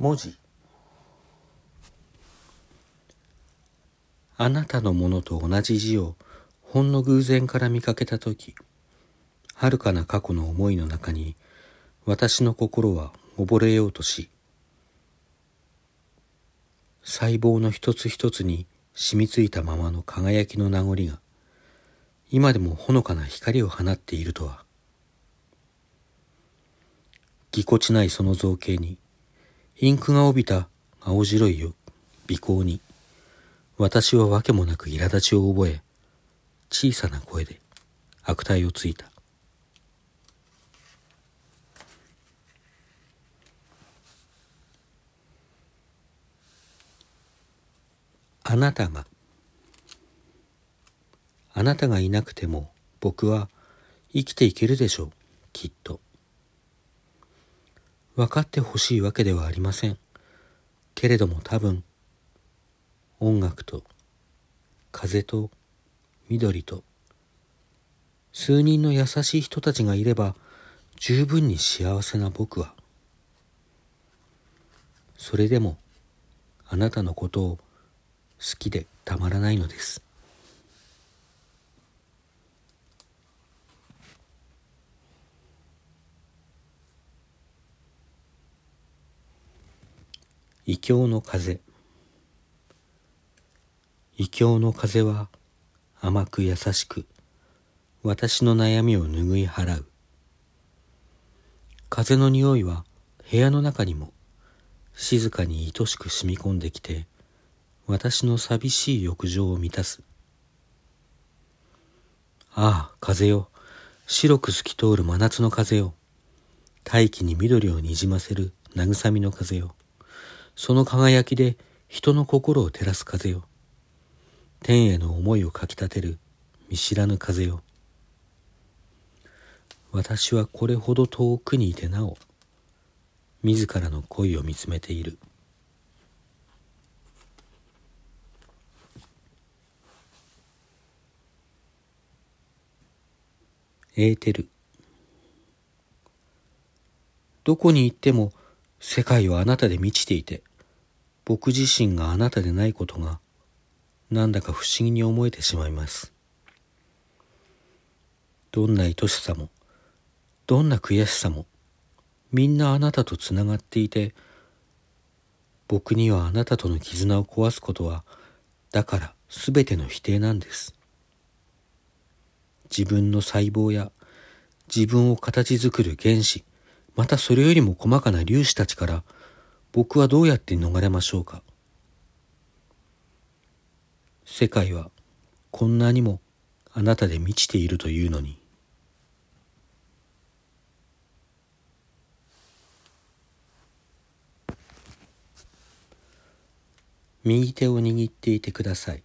文字あなたのものと同じ字をほんの偶然から見かけたとき、遥かな過去の思いの中に私の心は溺れようとし、細胞の一つ一つに染みついたままの輝きの名残が、今でもほのかな光を放っているとは。ぎこちないその造形に、インクが帯びた青白い尾行に、私はわけもなく苛立ちを覚え、小さな声で悪態をついた。あなたが、あなたがいなくても僕は生きていけるでしょう、きっと。分かってほしいわけではありません。けれども多分、音楽と風と緑と数人の優しい人たちがいれば十分に幸せな僕は、それでもあなたのことを好きでたまらないのです。異教の風。異教の風は甘く優しく私の悩みを拭い払う。風の匂いは部屋の中にも静かに愛しく染み込んできて私の寂しい浴場を満たす。ああ風よ。白く透き通る真夏の風よ。大気に緑をにじませる慰みの風よ。その輝きで人の心を照らす風よ。天への思いをかきたてる見知らぬ風よ。私はこれほど遠くにいてなお、自らの恋を見つめている。エーテル。どこに行っても世界はあなたで満ちていて、僕自身があなたでないことがなんだか不思議に思えてしまいます。どんな愛しさも、どんな悔しさも、みんなあなたとつながっていて、僕にはあなたとの絆を壊すことは、だから全ての否定なんです。自分の細胞や自分を形作る原子、またそれよりも細かな粒子たちから僕はどうやって逃れましょうか？世界はこんなにもあなたで満ちているというのに。右手を握っていてください。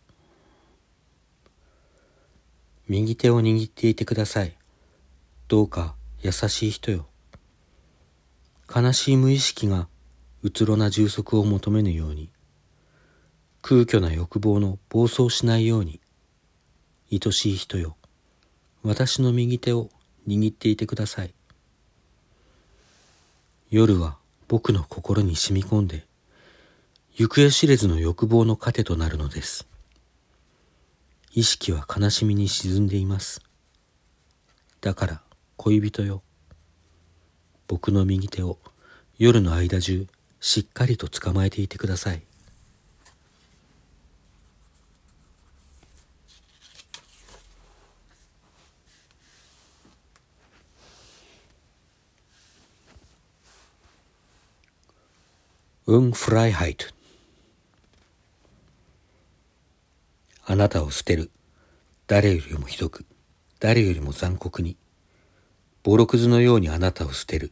右手を握っていてください。どうか優しい人よ。悲しい無意識がうつろな充足を求めぬように空虚な欲望の暴走しないように愛しい人よ私の右手を握っていてください。夜は僕の心に染み込んで行方知れずの欲望の糧となるのです。意識は悲しみに沈んでいます。だから恋人よ僕の右手を夜の間中しっかりと捕まえていてください。Unfreiheit あなたを捨てる。誰よりもひどく、誰よりも残酷に。ボロクズのようにあなたを捨てる。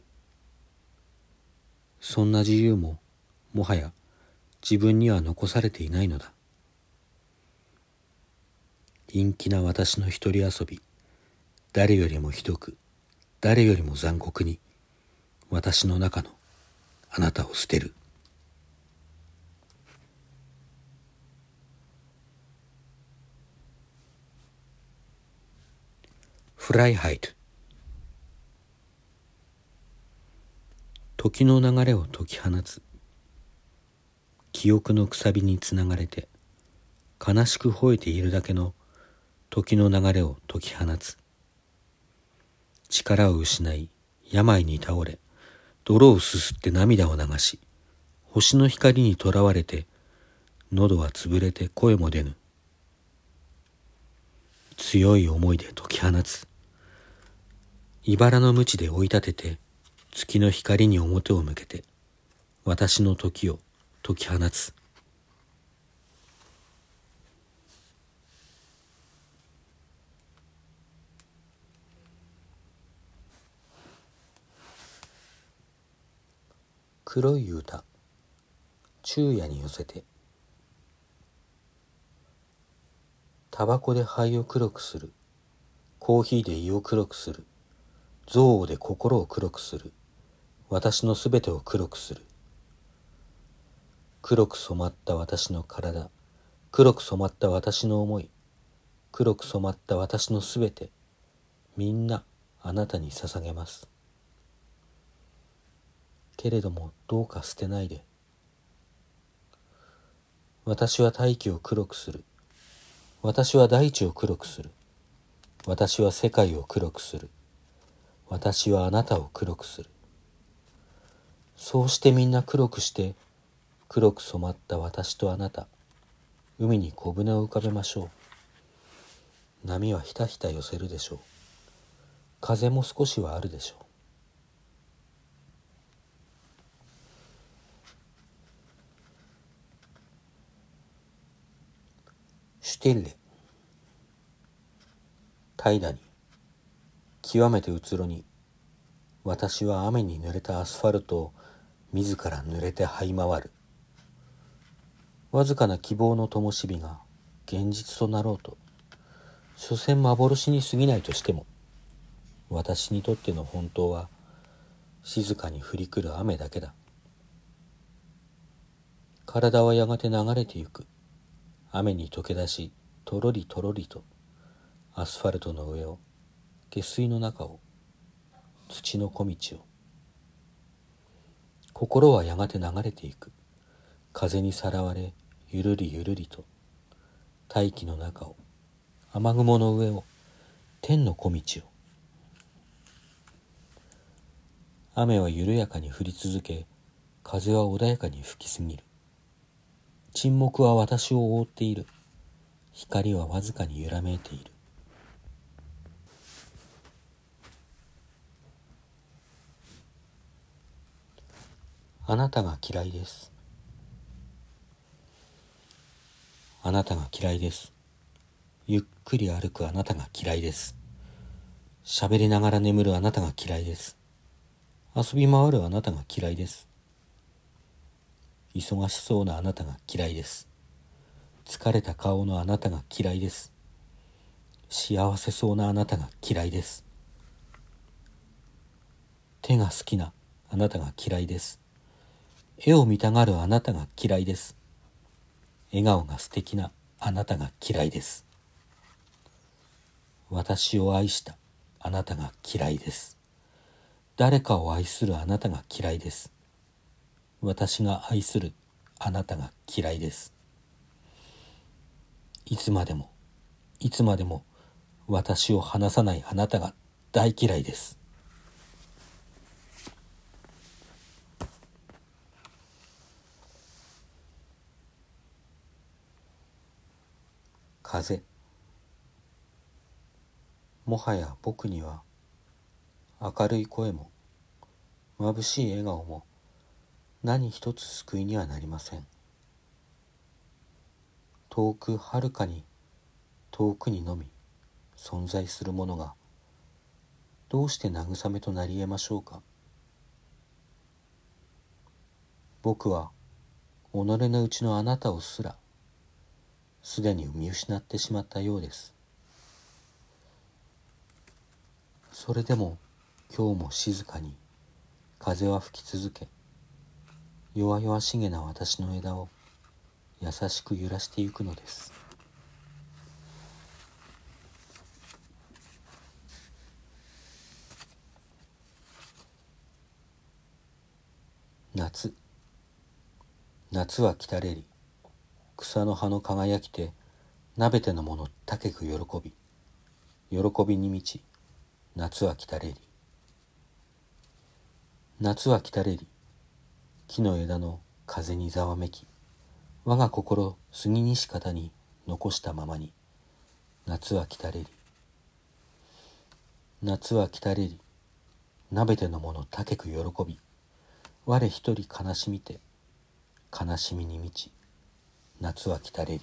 そんな自由ももはや自分には残されていないのだ。陰気な私の一人遊び誰よりもひどく誰よりも残酷に私の中のあなたを捨てる。フライハイト。時の流れを解き放つ。記憶のくさびにつながれて悲しく吠えているだけの時の流れを解き放つ。力を失い病に倒れ泥をすすって涙を流し星の光にとらわれて喉は潰れて声も出ぬ。強い思いで解き放つ。茨の鞭で追い立てて月の光に表を向けて私の時を解き放つ。黒い歌昼夜に寄せてタバコで肺を黒くするコーヒーで胃を黒くする憎悪で心を黒くする。私のすべてを黒くする。黒く染まった私の体黒く染まった私の思い黒く染まった私のすべてみんなあなたに捧げます。けれどもどうか捨てないで。私は大気を黒くする。私は大地を黒くする。私は世界を黒くする。私はあなたを黒くする。そうしてみんな黒くして黒く染まった私とあなた海に小舟を浮かべましょう。波はひたひた寄せるでしょう。風も少しはあるでしょう。シュティッレ怠惰に極めてうつろに私は雨に濡れたアスファルトを自ら濡れて這い回る。わずかな希望の灯火が現実となろうと所詮幻に過ぎないとしても私にとっての本当は静かに降り来る雨だけだ。体はやがて流れてゆく。雨に溶け出しとろりとろりとアスファルトの上を下水の中を土の小道を心はやがて流れていく風にさらわれゆるりゆるりと大気の中を雨雲の上を天の小道を雨は緩やかに降り続け風は穏やかに吹きすぎる沈黙は私を覆っている。光はわずかに揺らめいている。あなたが嫌いです。あなたが嫌いです。ゆっくり歩くあなたが嫌いです。喋りながら眠るあなたが嫌いです。遊び回るあなたが嫌いです。忙しそうなあなたが嫌いです。疲れた顔のあなたが嫌いです。幸せそうなあなたが嫌いです。手が好きなあなたが嫌いです。絵を見たがるあなたが嫌いです。笑顔が素敵なあなたが嫌いです。私を愛したあなたが嫌いです。誰かを愛するあなたが嫌いです。私が愛するあなたが嫌いです。いつまでも、いつまでも私を離さないあなたが大嫌いです。風。もはや僕には明るい声も眩しい笑顔も何一つ救いにはなりません。遠くはるかに遠くにのみ存在するものがどうして慰めとなり得ましょうか。僕は己のうちのあなたをすらすでに見失ってしまったようです。それでも今日も静かに風は吹き続け弱々しげな私の枝を優しく揺らしてゆくのです。夏。夏は来たれり草の葉の輝きて鍋てのものたけく喜び喜びに満ち夏は来たれり。夏は来たれり木の枝の風にざわめき我が心杉西方に残したままに夏は来たれり。夏は来たれり鍋てのものたけく喜び我一人悲しみて悲しみに満ち夏は来たれり。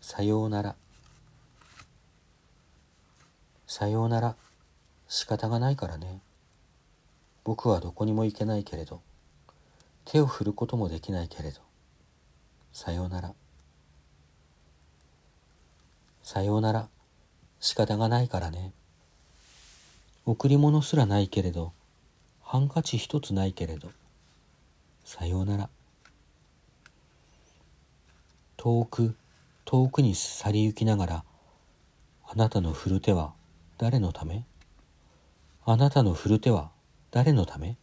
さようなら。さようなら。仕方がないからね。僕はどこにも行けないけれど。手を振ることもできないけれど。さようなら。さようなら。仕方がないからね。贈り物すらないけれどハンカチ一つないけれどさようなら。遠く遠くに去り行きながらあなたの振る手は誰のため？あなたの振る手は誰のため？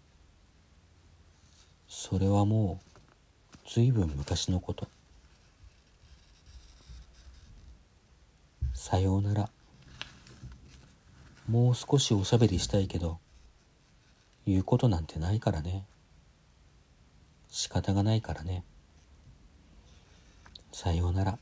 それはもうずいぶん昔のこと。さようなら。もう少しおしゃべりしたいけど言うことなんてないからね。仕方がないからね。さようなら。